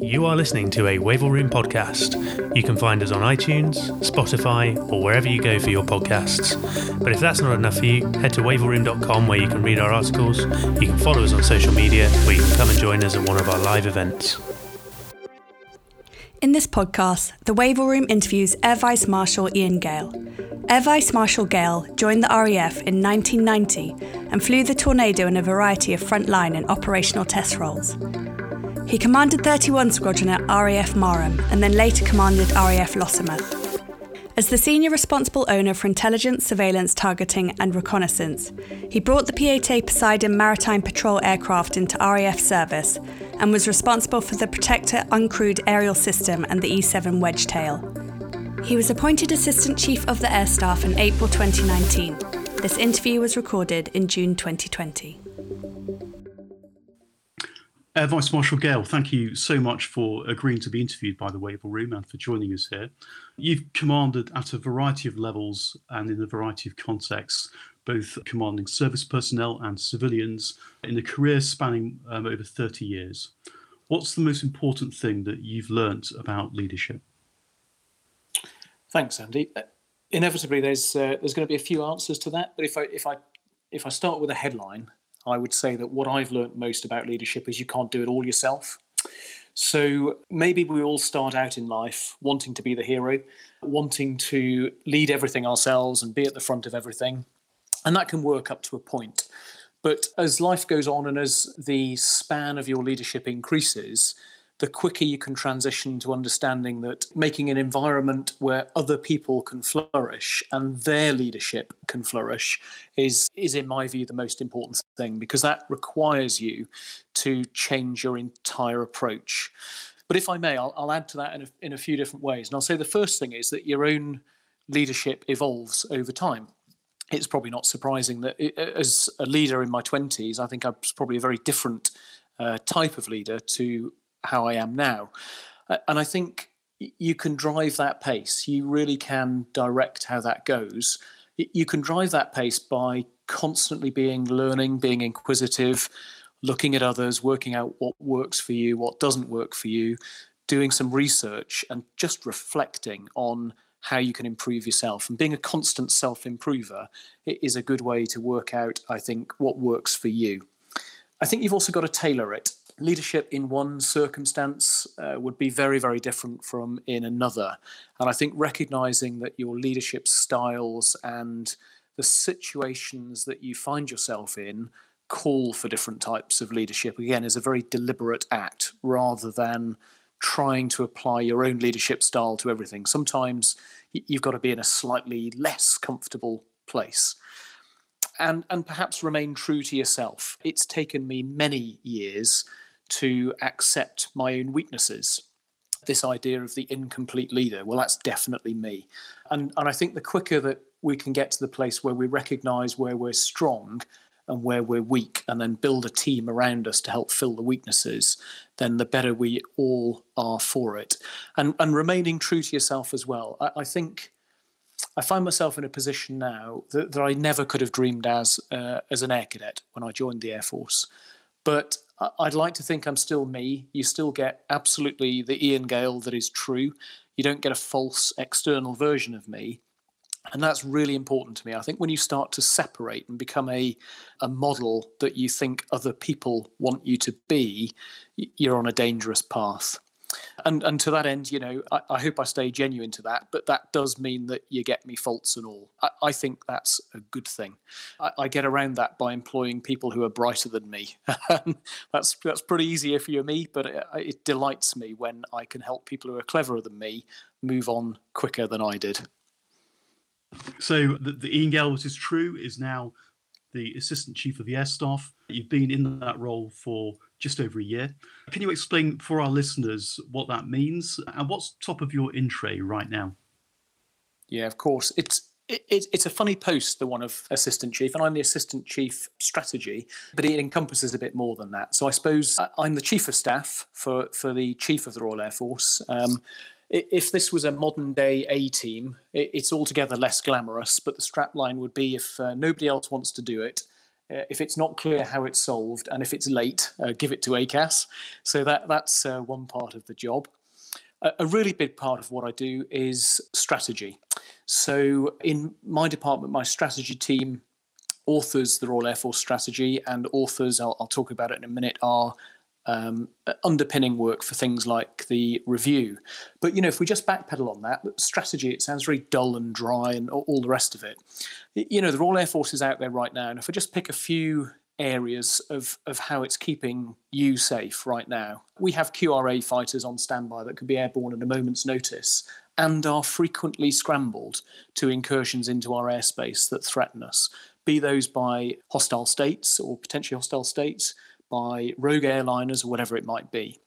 You are listening to a Wavell Room podcast. You can find us on iTunes, Spotify, or wherever you go for your podcasts. But if that's not enough for you, head to wavellroom.com where you can read our articles, you can follow us on social media, or you can come and join us at one of our live events. In this podcast, the Wavell Room interviews Air Vice Marshal Ian Gale. Air Vice Marshal Gale joined the RAF in 1990 and flew the Tornado in a variety of frontline and operational test roles. He commanded 31 Squadron at RAF Marham and then later commanded RAF Lossiemouth. As the senior responsible owner for intelligence, surveillance, targeting, and reconnaissance, he brought the P-8A Poseidon maritime patrol aircraft into RAF service and was responsible for the Protector uncrewed aerial system and the E-7 Wedgetail. He was appointed Assistant Chief of the Air Staff in April 2019. This interview was recorded in June 2020. Air Vice Marshal Gale, thank you so much for agreeing to be interviewed by the Wavell Room and for joining us here. You've commanded at a variety of levels and in a variety of contexts, both commanding service personnel and civilians in a career spanning um, over 30 years. What's the most important thing that you've learnt about leadership? Thanks, Andy. Uh, inevitably, there's uh, there's going to be a few answers to that, but if I if I if I start with a headline, I would say that what I've learned most about leadership is you can't do it all yourself. So maybe we all start out in life wanting to be the hero, wanting to lead everything ourselves and be at the front of everything. And that can work up to a point. But as life goes on and as the span of your leadership increases, the quicker you can transition to understanding that making an environment where other people can flourish and their leadership can flourish is is in my view the most important thing because that requires you to change your entire approach. But if i may i'll, I'll add to that in a, in a few different ways. And i'll say the first thing is that your own leadership evolves over time it's probably not surprising that it, as a leader in my 20s i think i was probably a very different uh, type of leader to how I am now. And I think you can drive that pace. You really can direct how that goes. You can drive that pace by constantly being learning, being inquisitive, looking at others, working out what works for you, what doesn't work for you, doing some research, and just reflecting on how you can improve yourself. And being a constant self improver is a good way to work out, I think, what works for you. I think you've also got to tailor it leadership in one circumstance uh, would be very, very different from in another. And I think recognizing that your leadership styles and the situations that you find yourself in call for different types of leadership again is a very deliberate act rather than trying to apply your own leadership style to everything. Sometimes you've got to be in a slightly less comfortable place and and perhaps remain true to yourself. It's taken me many years to accept my own weaknesses. This idea of the incomplete leader, well, that's definitely me. And, and I think the quicker that we can get to the place where we recognize where we're strong and where we're weak, and then build a team around us to help fill the weaknesses, then the better we all are for it. And, and remaining true to yourself as well. I, I think I find myself in a position now that, that I never could have dreamed as uh, as an air cadet when I joined the Air Force. But I'd like to think I'm still me. You still get absolutely the Ian Gale that is true. You don't get a false external version of me. And that's really important to me. I think when you start to separate and become a, a model that you think other people want you to be, you're on a dangerous path and and to that end, you know, I, I, hope I stay genuine to that. But that does mean that you get me faults and all. I, I think that's a good thing. I, I, get around that by employing people who are brighter than me. that's that's pretty easy if you're me, but it, it delights me when I can help people who are cleverer than me move on quicker than I did. So the, the Ian Gale, which is true, is now the Assistant Chief of the Air Staff. You've been in that role for just over a year. Can you explain for our listeners what that means and what's top of your in tray right now? Yeah, of course. It's it, it's a funny post, the one of assistant chief, and I'm the assistant chief strategy, but it encompasses a bit more than that. So I suppose I'm the chief of staff for for the chief of the Royal Air Force. Um, if this was a modern day A team, it's altogether less glamorous, but the strapline would be if uh, nobody else wants to do it, Uh, if it's not clear how it's solved, and if it's late, uh, give it to ACAS. So that that's uh, one part of the job. a really big part of what I do is strategy. So in my department, my strategy team authors the Royal Air Force strategy, and authors, I'll, I'll talk about it in a minute, are um, underpinning work for things like the review. But you know, if we just backpedal on that strategy, it sounds very dull and dry, and all the rest of it. You know, the Royal Air Force is out there right now, and if I just pick a few areas of of how it's keeping you safe right now, we have QRA fighters on standby that could be airborne at a moment's notice. And are frequently scrambled to incursions into our airspace that threaten us, be those by hostile states or potentially hostile states, by rogue airliners or whatever it might be.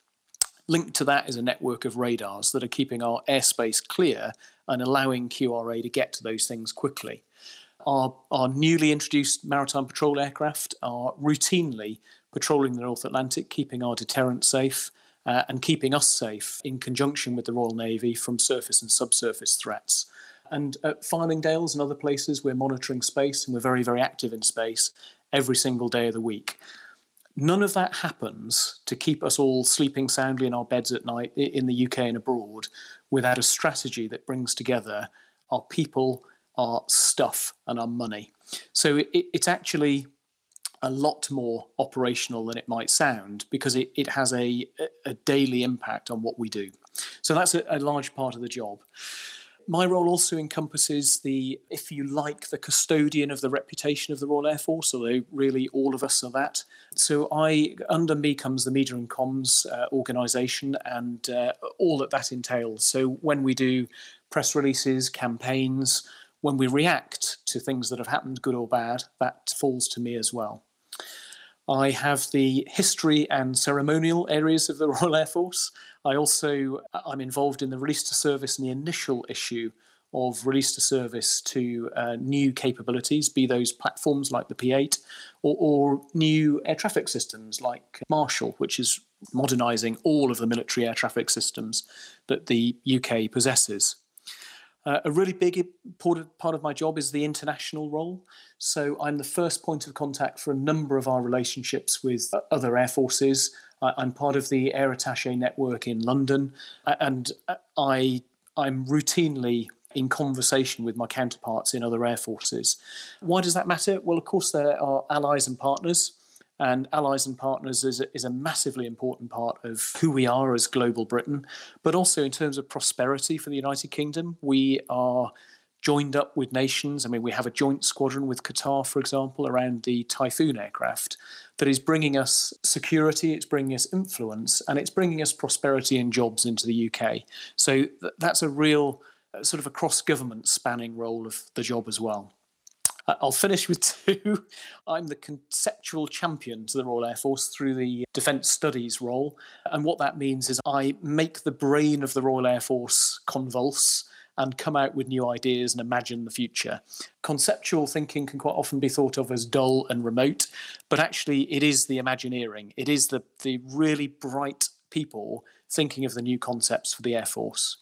Linked to that is a network of radars that are keeping our airspace clear and allowing QRA to get to those things quickly. Our, our newly introduced maritime patrol aircraft are routinely patrolling the North Atlantic, keeping our deterrent safe uh, and keeping us safe in conjunction with the Royal Navy from surface and subsurface threats. And at Fylingdales and other places, we're monitoring space and we're very, very active in space every single day of the week. None of that happens to keep us all sleeping soundly in our beds at night in the UK and abroad without a strategy that brings together our people, our stuff, and our money. So it, it's actually a lot more operational than it might sound because it, it has a, a daily impact on what we do. So that's a, a large part of the job my role also encompasses the, if you like, the custodian of the reputation of the Royal Air Force, although really all of us are that. So I, under me comes the media and comms uh, organisation and uh, all that that entails. So when we do press releases, campaigns, when we react to things that have happened, good or bad, that falls to me as well. I have the history and ceremonial areas of the Royal Air Force. I also I'm involved in the release to service and the initial issue of release to service to uh, new capabilities, be those platforms like the P8 or, or, new air traffic systems like Marshall, which is modernising all of the military air traffic systems that the UK possesses. Uh, a really big important part of my job is the international role. So I'm the first point of contact for a number of our relationships with uh, other air forces. I'm part of the Air Attaché network in London, and uh, I I'm routinely in conversation with my counterparts in other air forces. Why does that matter? Well, of course, there are allies and partners and allies and partners is a, is a massively important part of who we are as global Britain, but also in terms of prosperity for the United Kingdom. We are joined up with nations. I mean, we have a joint squadron with Qatar, for example, around the Typhoon aircraft that is bringing us security, it's bringing us influence, and it's bringing us prosperity and jobs into the UK. So th- that's a real uh, sort of a cross government spanning role of the job as well. I'll finish with two. I'm the conceptual champion to the Royal Air Force through the Defence Studies role. And what that means is I make the brain of the Royal Air Force convulse and come out with new ideas and imagine the future. Conceptual thinking can quite often be thought of as dull and remote, but actually it is the Imagineering. It is the, the really bright people thinking of the new concepts for the Air Force.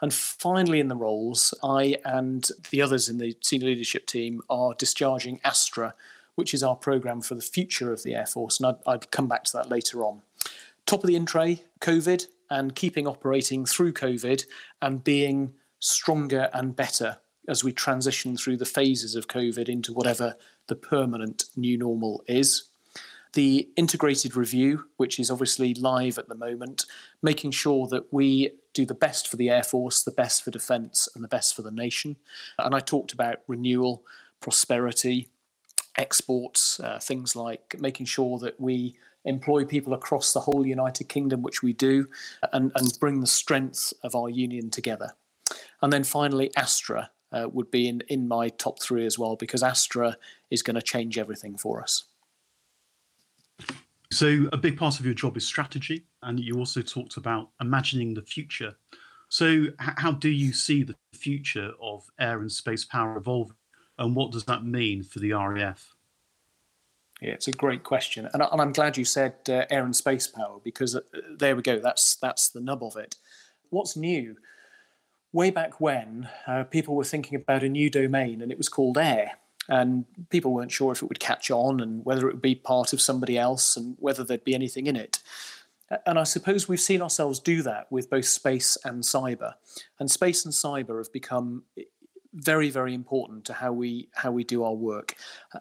And finally, in the roles, I and the others in the senior leadership team are discharging Astra, which is our program for the future of the Air Force. And I'd, I'd come back to that later on. Top of the in tray, COVID, and keeping operating through COVID and being stronger and better as we transition through the phases of COVID into whatever the permanent new normal is the integrated review, which is obviously live at the moment, making sure that we do the best for the Air Force, the best for defence, and the best for the nation. And I talked about renewal, prosperity, exports, uh, things like making sure that we employ people across the whole United Kingdom, which we do, and, and bring the strength of our union together. And then finally, Astra uh, would be in, in my top three as well, because Astra is going to change everything for us. So, a big part of your job is strategy, and you also talked about imagining the future. So, how do you see the future of air and space power evolving, and what does that mean for the RAF? Yeah, it's a great question, and, I'm glad you said uh, air and space power because uh, there we go. That's that's the nub of it. What's new? Way back when, uh, people were thinking about a new domain, and it was called air and people weren't sure if it would catch on and whether it would be part of somebody else and whether there'd be anything in it. And I suppose we've seen ourselves do that with both space and cyber. And space and cyber have become very very important to how we how we do our work.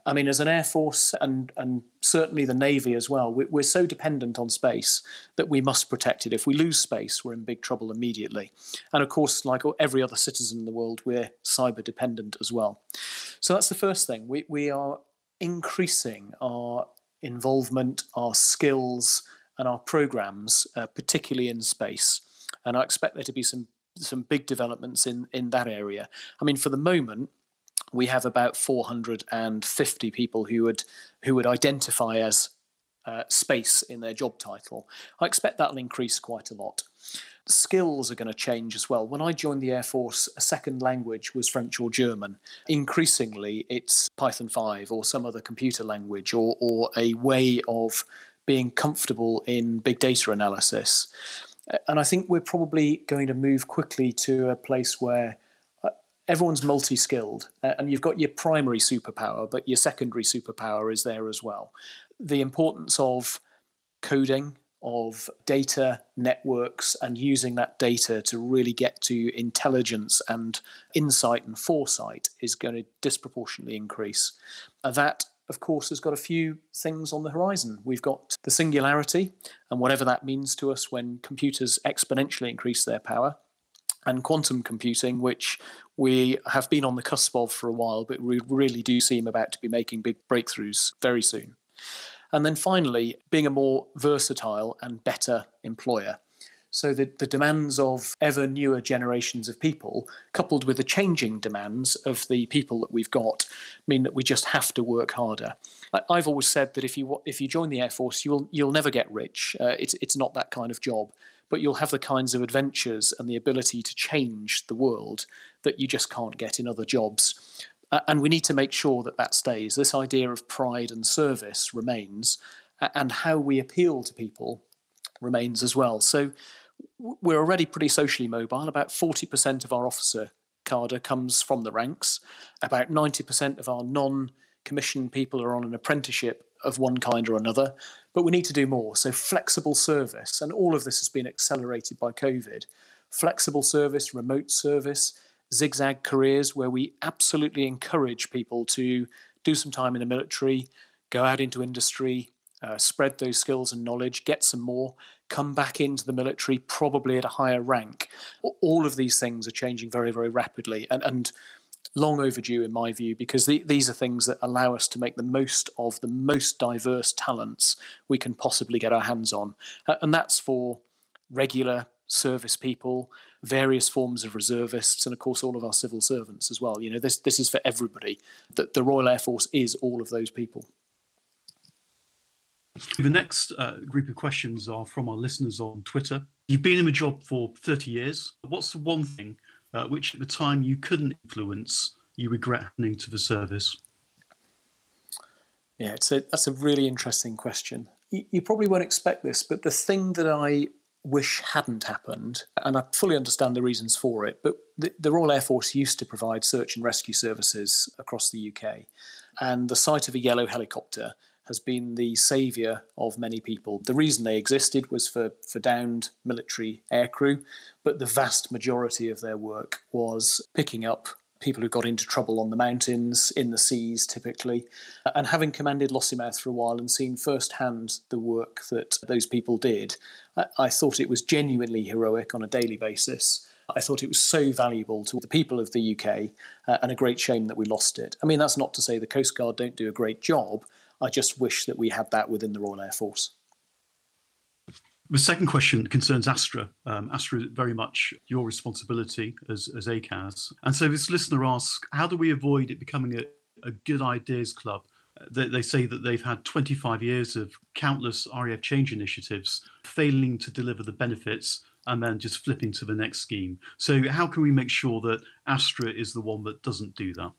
I mean as an air force and and certainly the navy as well we, are so dependent on space that we must protect it. If we lose space we're in big trouble immediately. And of course like every other citizen in the world we're cyber dependent as well. So that's the first thing. We we are increasing our involvement our skills and our programs uh, particularly in space. And i expect there to be some some big developments in in that area. I mean, for the moment, we have about 450 people who would who would identify as uh, space in their job title. I expect that'll increase quite a lot. Skills are going to change as well. When I joined the Air Force, a second language was French or German. Increasingly, it's Python 5 or some other computer language or, or a way of being comfortable in big data analysis and I think we're probably going to move quickly to a place where uh, everyone's multi-skilled uh, and you've got your primary superpower but your secondary superpower is there as well. The importance of coding of data networks and using that data to really get to intelligence and insight and foresight is going to disproportionately increase. That of course, has got a few things on the horizon. We've got the singularity, and whatever that means to us when computers exponentially increase their power, and quantum computing, which we have been on the cusp of for a while, but we really do seem about to be making big breakthroughs very soon. And then finally, being a more versatile and better employer. So the, the demands of ever newer generations of people, coupled with the changing demands of the people that we've got, mean that we just have to work harder. I've always said that if you if you join the air force, you'll you'll never get rich. Uh, it's it's not that kind of job, but you'll have the kinds of adventures and the ability to change the world that you just can't get in other jobs. Uh, and we need to make sure that that stays. This idea of pride and service remains, and how we appeal to people remains as well. So we're already pretty socially mobile. About 40% of our officer cadre comes from the ranks. About 90% of our non commissioned people are on an apprenticeship of one kind or another. But we need to do more. So, flexible service, and all of this has been accelerated by COVID. Flexible service, remote service, zigzag careers, where we absolutely encourage people to do some time in the military, go out into industry, uh, spread those skills and knowledge, get some more, come back into the military, probably at a higher rank. All of these things are changing very, very rapidly and, and long overdue, in my view, because the, these are things that allow us to make the most of the most diverse talents we can possibly get our hands on. And that's for regular service people, various forms of reservists, and of course all of our civil servants as well. You know, this this is for everybody. That the Royal Air Force is all of those people. The next uh, group of questions are from our listeners on Twitter. You've been in the job for 30 years. What's the one thing uh, which at the time you couldn't influence, you regret happening to the service? Yeah, it's a, that's a really interesting question. You, you probably won't expect this, but the thing that I wish hadn't happened, and I fully understand the reasons for it, but the, the, Royal Air Force used to provide search and rescue services across the UK. And the sight of a yellow helicopter has been the saviour of many people. The reason they existed was for, for downed military aircrew, but the vast majority of their work was picking up people who got into trouble on the mountains, in the seas typically. And having commanded Lossiemouth for a while and seen firsthand the work that those people did, I, I thought it was genuinely heroic on a daily basis. I thought it was so valuable to the people of the UK uh, and a great shame that we lost it. I mean, that's not to say the Coast Guard don't do a great job, I just wish that we had that within the Royal Air Force. The second question concerns Astra. Um, Astra is very much your responsibility as, as ACAS. And so this listener asks, how do we avoid it becoming a, a good ideas club? They, they say that they've had 25 years of countless RAF change initiatives failing to deliver the benefits and then just flipping to the next scheme. So how can we make sure that Astra is the one that doesn't do that?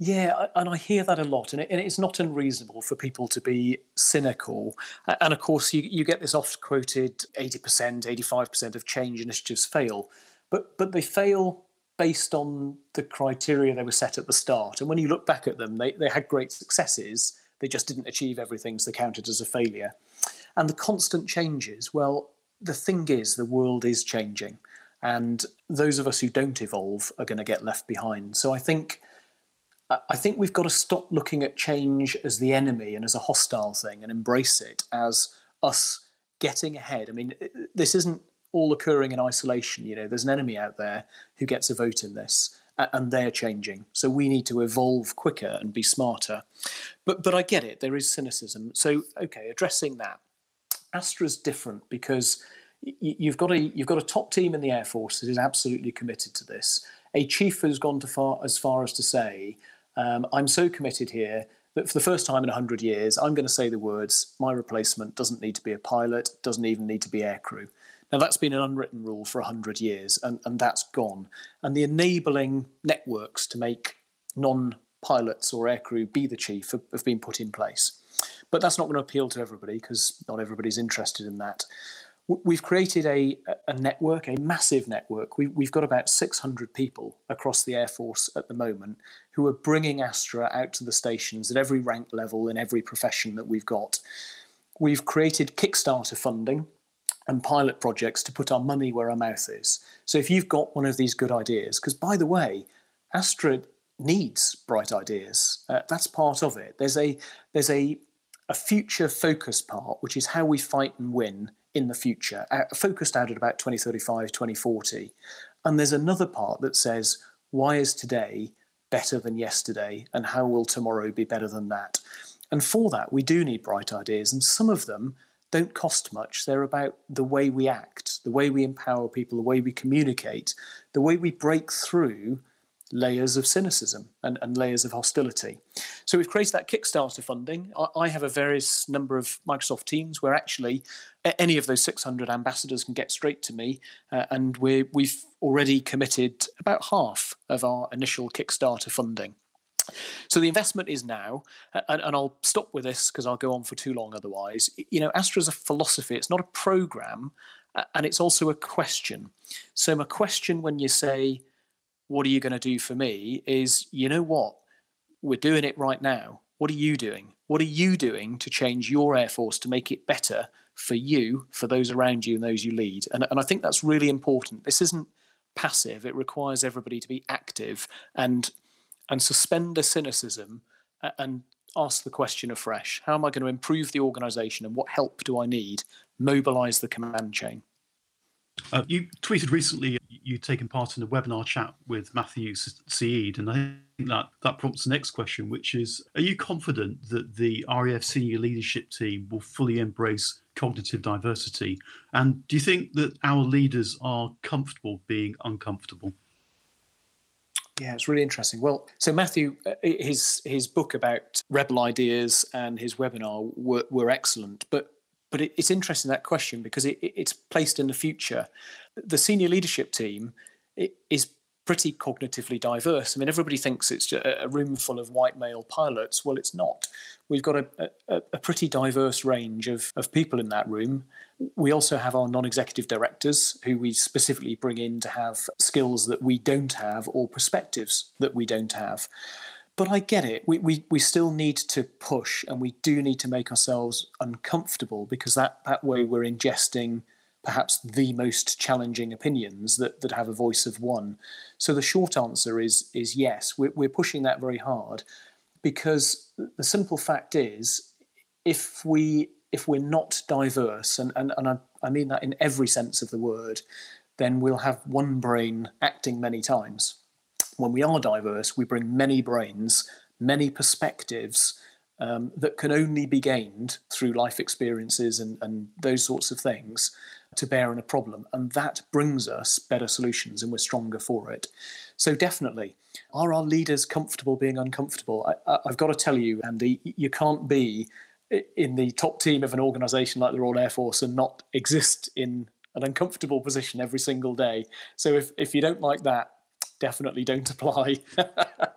Yeah, and I hear that a lot, and, it's not unreasonable for people to be cynical. And of course, you, you get this oft quoted 80%, 85% of change initiatives fail, but, but they fail based on the criteria they were set at the start. And when you look back at them, they, they had great successes. They just didn't achieve everything, so they counted as a failure. And the constant changes, well, the thing is, the world is changing. And those of us who don't evolve are going to get left behind. So I think I think we've got to stop looking at change as the enemy and as a hostile thing and embrace it as us getting ahead. I mean, this isn't all occurring in isolation. You know, there's an enemy out there who gets a vote in this, and they're changing. So we need to evolve quicker and be smarter. But but I get it. There is cynicism. So okay, addressing that. Astra's different because you've got a you've got a top team in the air force that is absolutely committed to this. A chief has gone to far as far as to say, um, "I'm so committed here that for the first time in 100 years, I'm going to say the words, my replacement doesn't need to be a pilot, doesn't even need to be aircrew. Now, that's been an unwritten rule for 100 years, and, and that's gone. And the enabling networks to make non pilots or aircrew be the chief have, have been put in place. But that's not going to appeal to everybody because not everybody's interested in that. We've created a, a network, a massive network. We, we've got about 600 people across the Air Force at the moment who are bringing Astra out to the stations at every rank level in every profession that we've got. We've created Kickstarter funding and pilot projects to put our money where our mouth is. So if you've got one of these good ideas, because by the way, Astra needs bright ideas. Uh, that's part of it. There's a there's a a future focus part, which is how we fight and win in the future, uh, focused out at about 2035, 2040. And there's another part that says, why is today better than yesterday? And how will tomorrow be better than that? And for that, we do need bright ideas. And some of them don't cost much. They're about the way we act, the way we empower people, the way we communicate, the way we break through layers of cynicism and, and layers of hostility. So we've created that Kickstarter funding. I, I, have a various number of Microsoft Teams where actually any of those 600 ambassadors can get straight to me, uh, and we we've already committed about half of our initial Kickstarter funding. So the investment is now, and, and I'll stop with this because I'll go on for too long otherwise. You know, Astra is a philosophy, it's not a program, and it's also a question. So, my question when you say, What are you going to do for me? is, you know what? We're doing it right now. What are you doing? What are you doing to change your Air Force to make it better for you, for those around you, and those you lead? And, and I think that's really important. This isn't passive, it requires everybody to be active and and suspend the cynicism and ask the question afresh how am I going to improve the organization and what help do I need? Mobilize the command chain. Uh, you tweeted recently you'd taken part in a webinar chat with Matthew Syed, and I think that, that prompts the next question, which is Are you confident that the RAF senior leadership team will fully embrace cognitive diversity? And do you think that our leaders are comfortable being uncomfortable? Yeah, it's really interesting. Well, so Matthew, uh, his his book about rebel ideas and his webinar were, were excellent, but but it, it's interesting that question because it, it's placed in the future. The senior leadership team is pretty cognitively diverse. I mean, everybody thinks it's a room full of white male pilots. Well, it's not. We've got a, a, a pretty diverse range of, of people in that room. We also have our non executive directors who we specifically bring in to have skills that we don't have or perspectives that we don't have. But I get it. We, we, we still need to push and we do need to make ourselves uncomfortable because that, that way we're ingesting perhaps the most challenging opinions that, that have a voice of one. So the short answer is is yes, we're, we're pushing that very hard because the simple fact is if we if we're not diverse, and, and, and I, I mean that in every sense of the word, then we'll have one brain acting many times. When we are diverse, we bring many brains, many perspectives um, that can only be gained through life experiences and, and those sorts of things to bear on a problem. And that brings us better solutions and we're stronger for it. So, definitely, are our leaders comfortable being uncomfortable? I, have got to tell you, Andy, you can't be in the top team of an organization like the Royal Air Force and not exist in an uncomfortable position every single day. So, if, if you don't like that, definitely don't apply.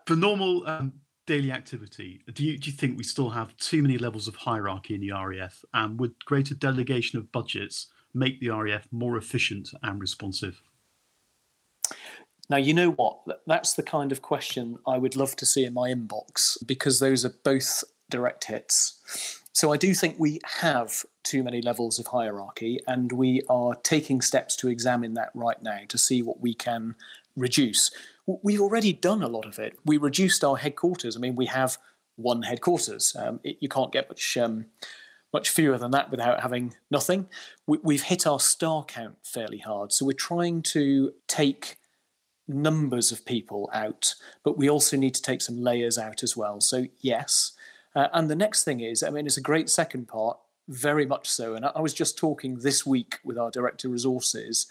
For normal um, daily activity, do you, do you think we still have too many levels of hierarchy in the RAF? And would greater delegation of budgets make the RAF more efficient and responsive? Now, you know what? That's the kind of question I would love to see in my inbox because those are both direct hits. So I do think we have too many levels of hierarchy, and we are taking steps to examine that right now to see what we can reduce. We've already done a lot of it. We reduced our headquarters. I mean, we have one headquarters. Um, it, you can't get much um, much fewer than that without having nothing. We, have hit our star count fairly hard, so we're trying to take numbers of people out, but we also need to take some layers out as well. So yes, uh, and the next thing is, I mean, it's a great second part, very much so. And I, I was just talking this week with our director resources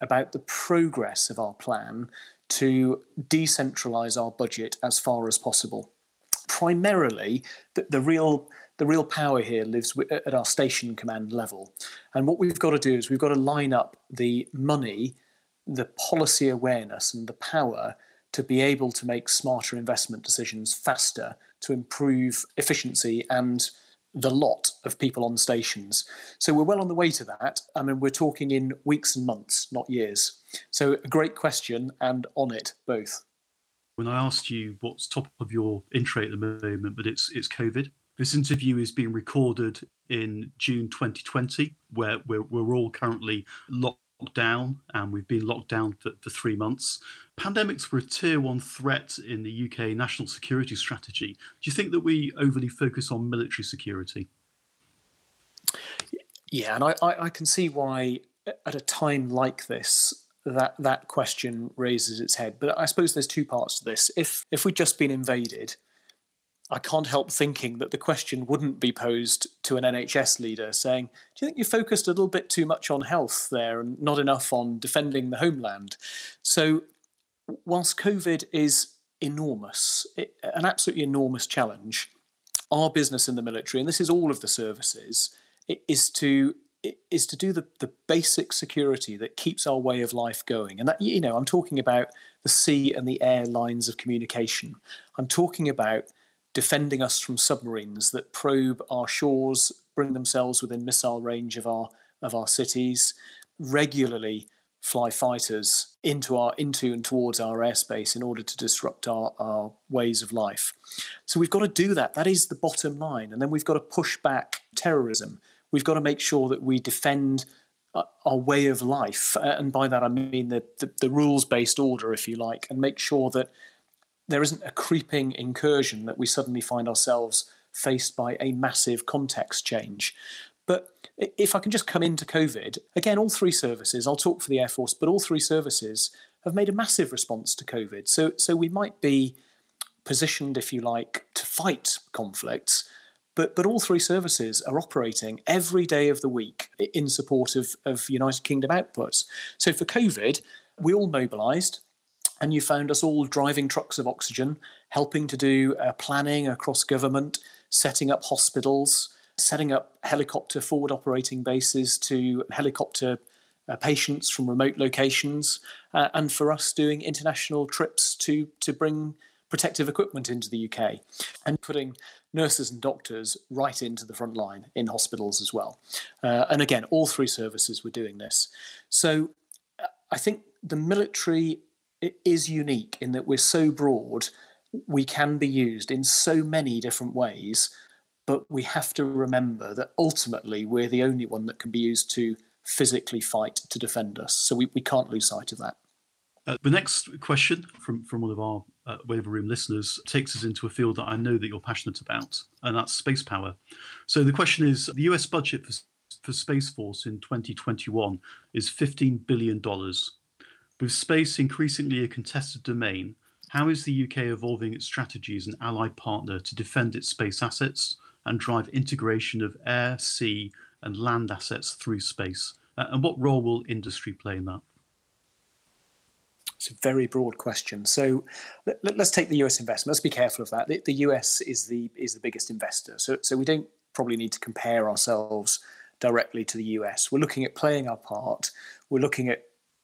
about the progress of our plan to decentralize our budget as far as possible. Primarily, the, the real the real power here lives at our station command level. And what we've got to do is we've got to line up the money, the policy awareness, and the power to be able to make smarter investment decisions faster to improve efficiency and the lot of people on stations. So we're well on the way to that. I mean, we're talking in weeks and months, not years. So a great question and on it both. When I asked you what's top of your intro at the moment, but it's it's COVID. This interview is being recorded in June 2020, where we're, we're all currently locked down and we've been locked down for, for three months. Pandemics were a tier one threat in the UK national security strategy. Do you think that we overly focus on military security? Yeah, and I, I, can see why at a time like this that that question raises its head. But I suppose there's two parts to this. If if we'd just been invaded, I can't help thinking that the question wouldn't be posed to an NHS leader saying, Do you think you focused a little bit too much on health there and not enough on defending the homeland? So, whilst COVID is enormous, an absolutely enormous challenge, our business in the military, and this is all of the services, is to is to do the, the basic security that keeps our way of life going. And that, you know, I'm talking about the sea and the air lines of communication. I'm talking about defending us from submarines that probe our shores, bring themselves within missile range of our of our cities, regularly fly fighters into our into and towards our airspace in order to disrupt our, our ways of life. So we've got to do that. That is the bottom line. And then we've got to push back terrorism. We've got to make sure that we defend uh, our way of life. And by that I mean the, the, the rules based order, if you like, and make sure that there isn't a creeping incursion that we suddenly find ourselves faced by a massive context change. But if I can just come into COVID, again, all three services, I'll talk for the Air Force, but all three services have made a massive response to COVID. So, so we might be positioned, if you like, to fight conflicts, but, but all three services are operating every day of the week in support of, of United Kingdom outputs. So for COVID, we all mobilised and you found us all driving trucks of oxygen, helping to do uh, planning across government, setting up hospitals, setting up helicopter forward operating bases to helicopter uh, patients from remote locations, uh, and for us doing international trips to to bring protective equipment into the UK, and putting nurses and doctors right into the front line in hospitals as well. Uh, and again, all three services were doing this. So uh, I think the military is unique in that we're so broad, we can be used in so many different ways, but we have to remember that ultimately we're the only one that can be used to physically fight to defend us. So we, we can't lose sight of that. Uh, the next question from, from one of our uh, Wavell Room listeners takes us into a field that I know that you're passionate about, and that's space power. So the question is the US budget for, for Space Force in 2021 is $15 billion. With space increasingly a contested domain, how is the UK evolving its strategy as an allied partner to defend its space assets and drive integration of air, sea, and land assets through space? Uh, and what role will industry play in that? It's a very broad question. So let, us take the US investment. Let's be careful of that. The, the, US is the is the biggest investor, so so we don't probably need to compare ourselves directly to the US. We're looking at playing our part. We're looking at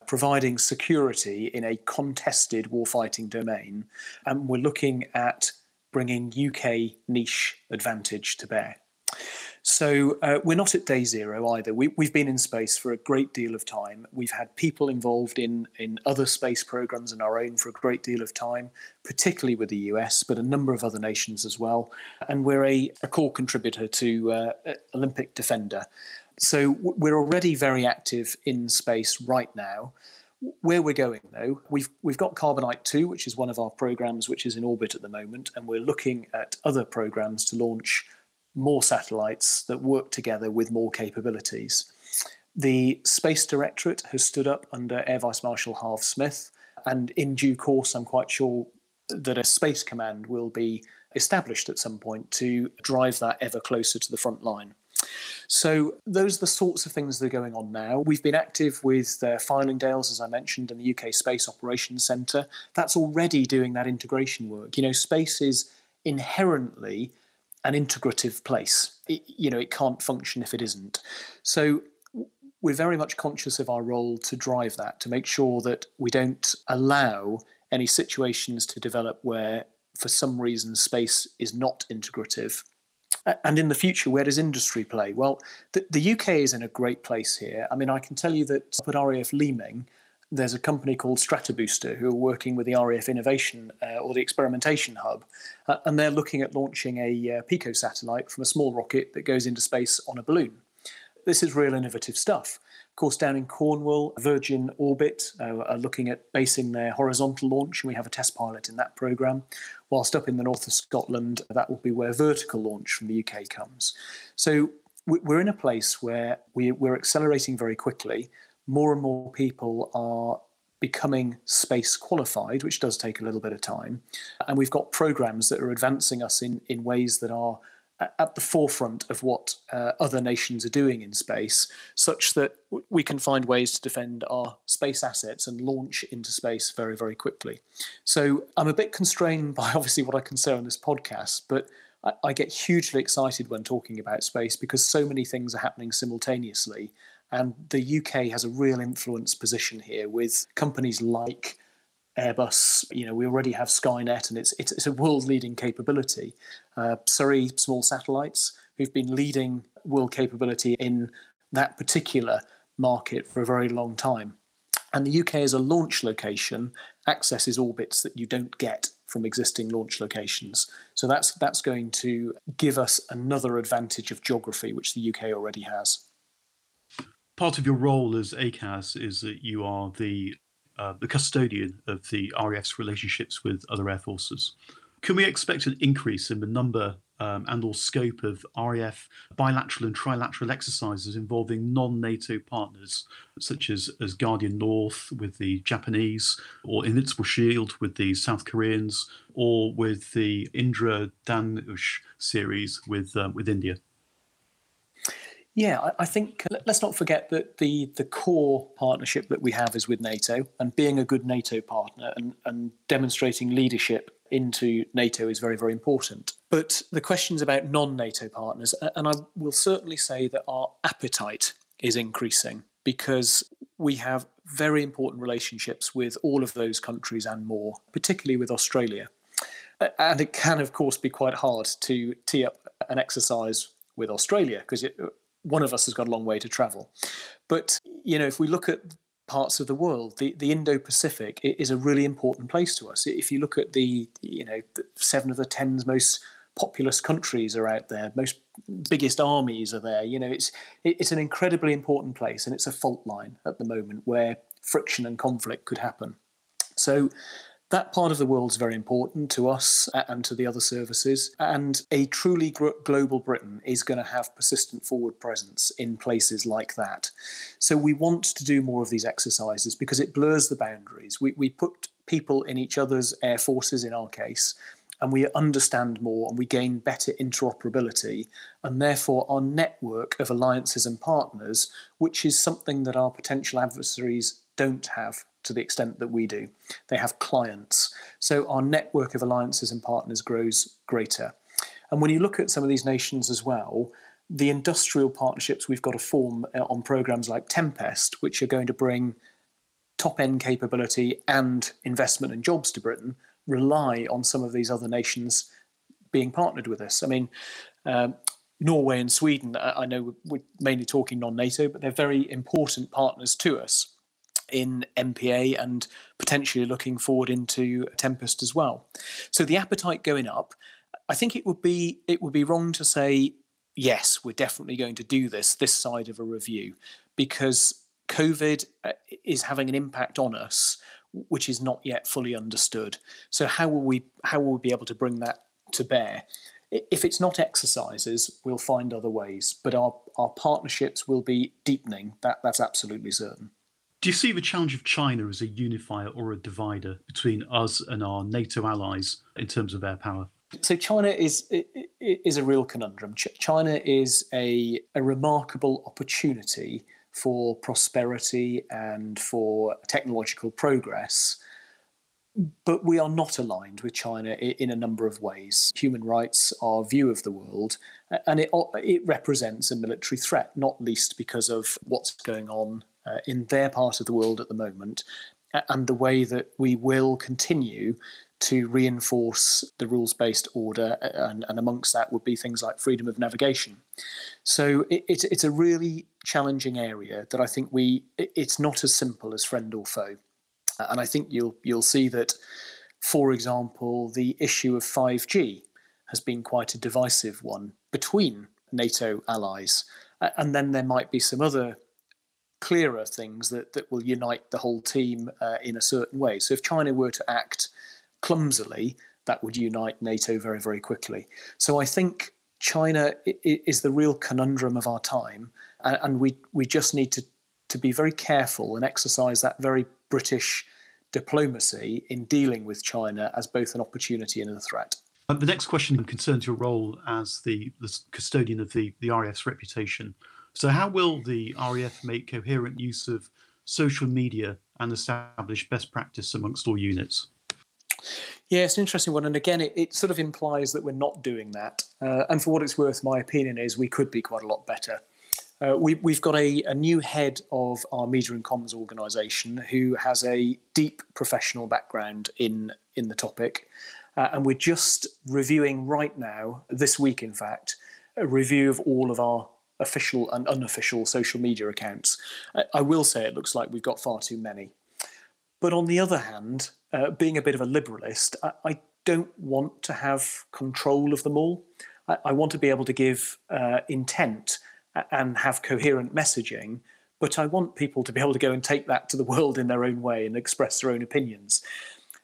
providing security in a contested warfighting domain, and we're looking at bringing UK niche advantage to bear. So uh, we're not at day zero either. We, have been in space for a great deal of time. We've had people involved in, in other space programs and our own for a great deal of time, particularly with the US, but a number of other nations as well. And we're a, a core contributor to uh, Olympic Defender. So we're already very active in space right now. Where we're going, though, we've we've got Carbonite 2, which is one of our programs which is in orbit at the moment, and we're looking at other programs to launch more satellites that work together with more capabilities. The Space Directorate has stood up under Air Vice Marshal Harvey Smith, and in due course, I'm quite sure that a Space Command will be established at some point to drive that ever closer to the front line. So those are the sorts of things that are going on now. We've been active with uh, Fylingdales, as I mentioned, and the UK Space Operations Centre. That's already doing that integration work. You know, space is inherently an integrative place. It, you know, it can't function if it isn't. So we're very much conscious of our role to drive that, to make sure that we don't allow any situations to develop where, for some reason, space is not integrative. And in the future, where does industry play? Well, the, the UK is in a great place here. I mean, I can tell you that at RAF Leeming, there's a company called Stratabooster who are working with the RAF Innovation uh, or the Experimentation Hub, uh, and they're looking at launching a uh, Pico satellite from a small rocket that goes into space on a balloon. This is real innovative stuff. Of course, down in Cornwall, Virgin Orbit uh, are looking at basing their horizontal launch, and we have a test pilot in that program. Whilst up in the north of Scotland, that will be where vertical launch from the UK comes. So we're in a place where we're accelerating very quickly more and more people are becoming space qualified, which does take a little bit of time. And we've got programs that are advancing us in, in ways that are at the forefront of what uh, other nations are doing in space, such that we can find ways to defend our space assets and launch into space very, very quickly. So I'm a bit constrained by obviously what I can say on this podcast, but I, I get hugely excited when talking about space because so many things are happening simultaneously and the UK has a real influence position here with companies like Airbus. You know, we already have Skynet, and it's it's, it's a world-leading capability. Uh, Surrey Small Satellites, who've been leading world capability in that particular market for a very long time. And the UK as a launch location accesses orbits that you don't get from existing launch locations. So that's that's going to give us another advantage of geography, which the UK already has part of your role as ACAS is that you are the uh, the custodian of the RAF's relationships with other air forces. Can we expect an increase in the number um, and or scope of RAF bilateral and trilateral exercises involving non-NATO partners, such as, as Guardian North with the Japanese, or Invincible Shield with the South Koreans, or with the Indra Danush series with uh, with India? Yeah, I think uh, let's not forget that the the core partnership that we have is with NATO, and being a good NATO partner and, and demonstrating leadership into NATO is very, very important. But the questions about non NATO partners, and I will certainly say that our appetite is increasing because we have very important relationships with all of those countries and more, particularly with Australia. And it can, of course, be quite hard to tee up an exercise with Australia because one of us has got a long way to travel. But you know, if we look at parts of the world, the, the Indo-Pacific is a really important place to us. If you look at the you know the seven of the ten most populous countries are out there, most biggest armies are there. You know, it's it's an incredibly important place, and it's a fault line at the moment where friction and conflict could happen. So that part of the world is very important to us uh, and to the other services. And a truly global Britain is going to have persistent forward presence in places like that. So we want to do more of these exercises because it blurs the boundaries. We, we put people in each other's air forces, in our case, and we understand more and we gain better interoperability and therefore our network of alliances and partners which is something that our potential adversaries don't have to the extent that we do. They have clients. So our network of alliances and partners grows greater. And when you look at some of these nations as well, the industrial partnerships we've got to form uh, on programs like Tempest, which are going to bring top end capability and investment and jobs to Britain, rely on some of these other nations being partnered with us. I mean, um, Norway and Sweden, I know we're mainly talking non NATO, but they're very important partners to us in MPA and potentially looking forward into Tempest as well. So the appetite going up, I think it would be it would be wrong to say yes, we're definitely going to do this this side of a review because COVID uh, is having an impact on us which is not yet fully understood. So how will we how will we be able to bring that to bear? If it's not exercises, we'll find other ways, but our, our partnerships will be deepening. That that's absolutely certain. Do you see the challenge of China as a unifier or a divider between us and our NATO allies in terms of air power? So China is is a real conundrum. China is a, a remarkable opportunity for prosperity and for technological progress. But we are not aligned with China in a number of ways. Human rights, our view of the world, and it, it represents a military threat, not least because of what's going on uh, in their part of the world at the moment and the way that we will continue to reinforce the rules based order, and, and, amongst that would be things like freedom of navigation. So it, it's, it's a really challenging area that I think we it, it's not as simple as friend or foe, and I think you'll you'll see that, for example, the issue of five G has been quite a divisive one between NATO allies, and then there might be some other clearer things that, that will unite the whole team uh, in a certain way. So if China were to act clumsily, that would unite NATO very, very quickly. So I think China is the real conundrum of our time, and we we just need to to be very careful and exercise that very British diplomacy in dealing with China as both an opportunity and a threat. Uh, the next question concerns your role as the, the custodian of the, the RAF's reputation. So, how will the RAF make coherent use of social media and establish best practice amongst all units? Yeah, it's an interesting one. And again, it, it sort of implies that we're not doing that. Uh, and for what it's worth, my opinion is we could be quite a lot better. Uh, we, have got a, a, new head of our media and comms organisation who has a deep professional background in, in the topic. Uh, and we're just reviewing right now, this week in fact, a review of all of our official and unofficial social media accounts. I, I will say it looks like we've got far too many. But on the other hand, uh, being a bit of a liberalist, I, I, don't want to have control of them all. I, I want to be able to give uh, intent and have coherent messaging, but I want people to be able to go and take that to the world in their own way and express their own opinions.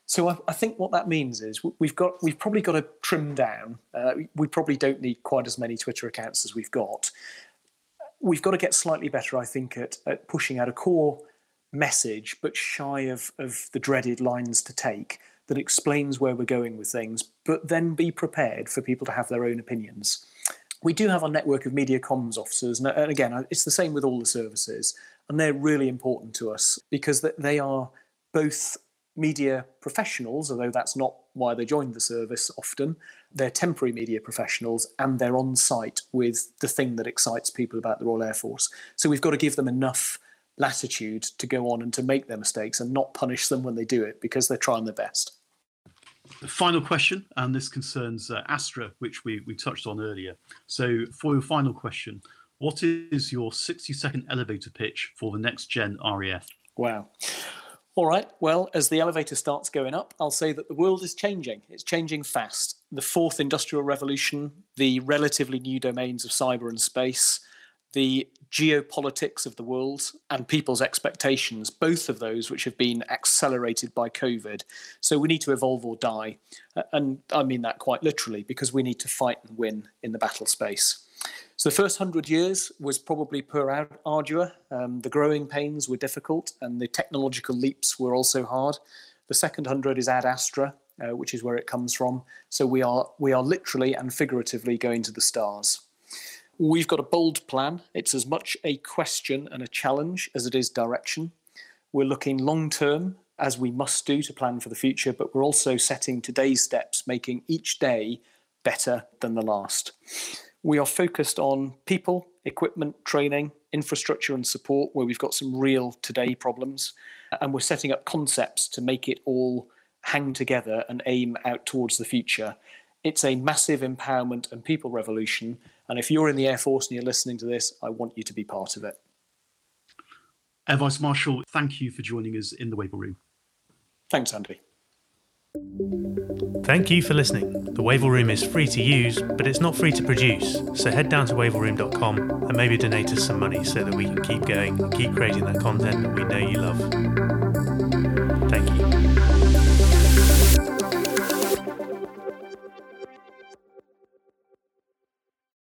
So I, I think what that means is we've got we've probably got to trim down. Uh, we probably don't need quite as many Twitter accounts as we've got. We've got to get slightly better, I think, at, at pushing out a core message, but shy of, of the dreaded lines to take that explains where we're going with things, but then be prepared for people to have their own opinions. We do have a network of media comms officers, and again, it's the same with all the services, and they're really important to us because they are both media professionals, although that's not why they joined the service often. They're temporary media professionals and they're on site with the thing that excites people about the Royal Air Force. So we've got to give them enough latitude to go on and to make their mistakes and not punish them when they do it because they're trying their best. The final question, and this concerns uh, Astra, which we, we touched on earlier. So, for your final question, what is your 60 second elevator pitch for the next gen RAF? Wow. All right. Well, as the elevator starts going up, I'll say that the world is changing. It's changing fast. The fourth industrial revolution, the relatively new domains of cyber and space, the geopolitics of the world and people's expectations, both of those which have been accelerated by COVID. So we need to evolve or die. And I mean that quite literally because we need to fight and win in the battle space. So the first hundred years was probably per ardua. Um, the growing pains were difficult and the technological leaps were also hard. The second hundred is ad astra, uh, which is where it comes from. So we are we are literally and figuratively going to the stars. We've got a bold plan. It's as much a question and a challenge as it is direction. We're looking long term, as we must do to plan for the future, but we're also setting today's steps, making each day better than the last. We are focused on people, equipment, training, infrastructure, and support, where we've got some real today problems. And we're setting up concepts to make it all hang together and aim out towards the future. It's a massive empowerment and people revolution, And if you're in the Air Force and you're listening to this, I want you to be part of it. Air Vice Marshal, thank you for joining us in the Wavell Room. Thanks, Andy. Thank you for listening. The Wavell Room is free to use, but it's not free to produce. So head down to wavellroom.com and maybe donate us some money so that we can keep going and keep creating that content that we know you love. Thank you.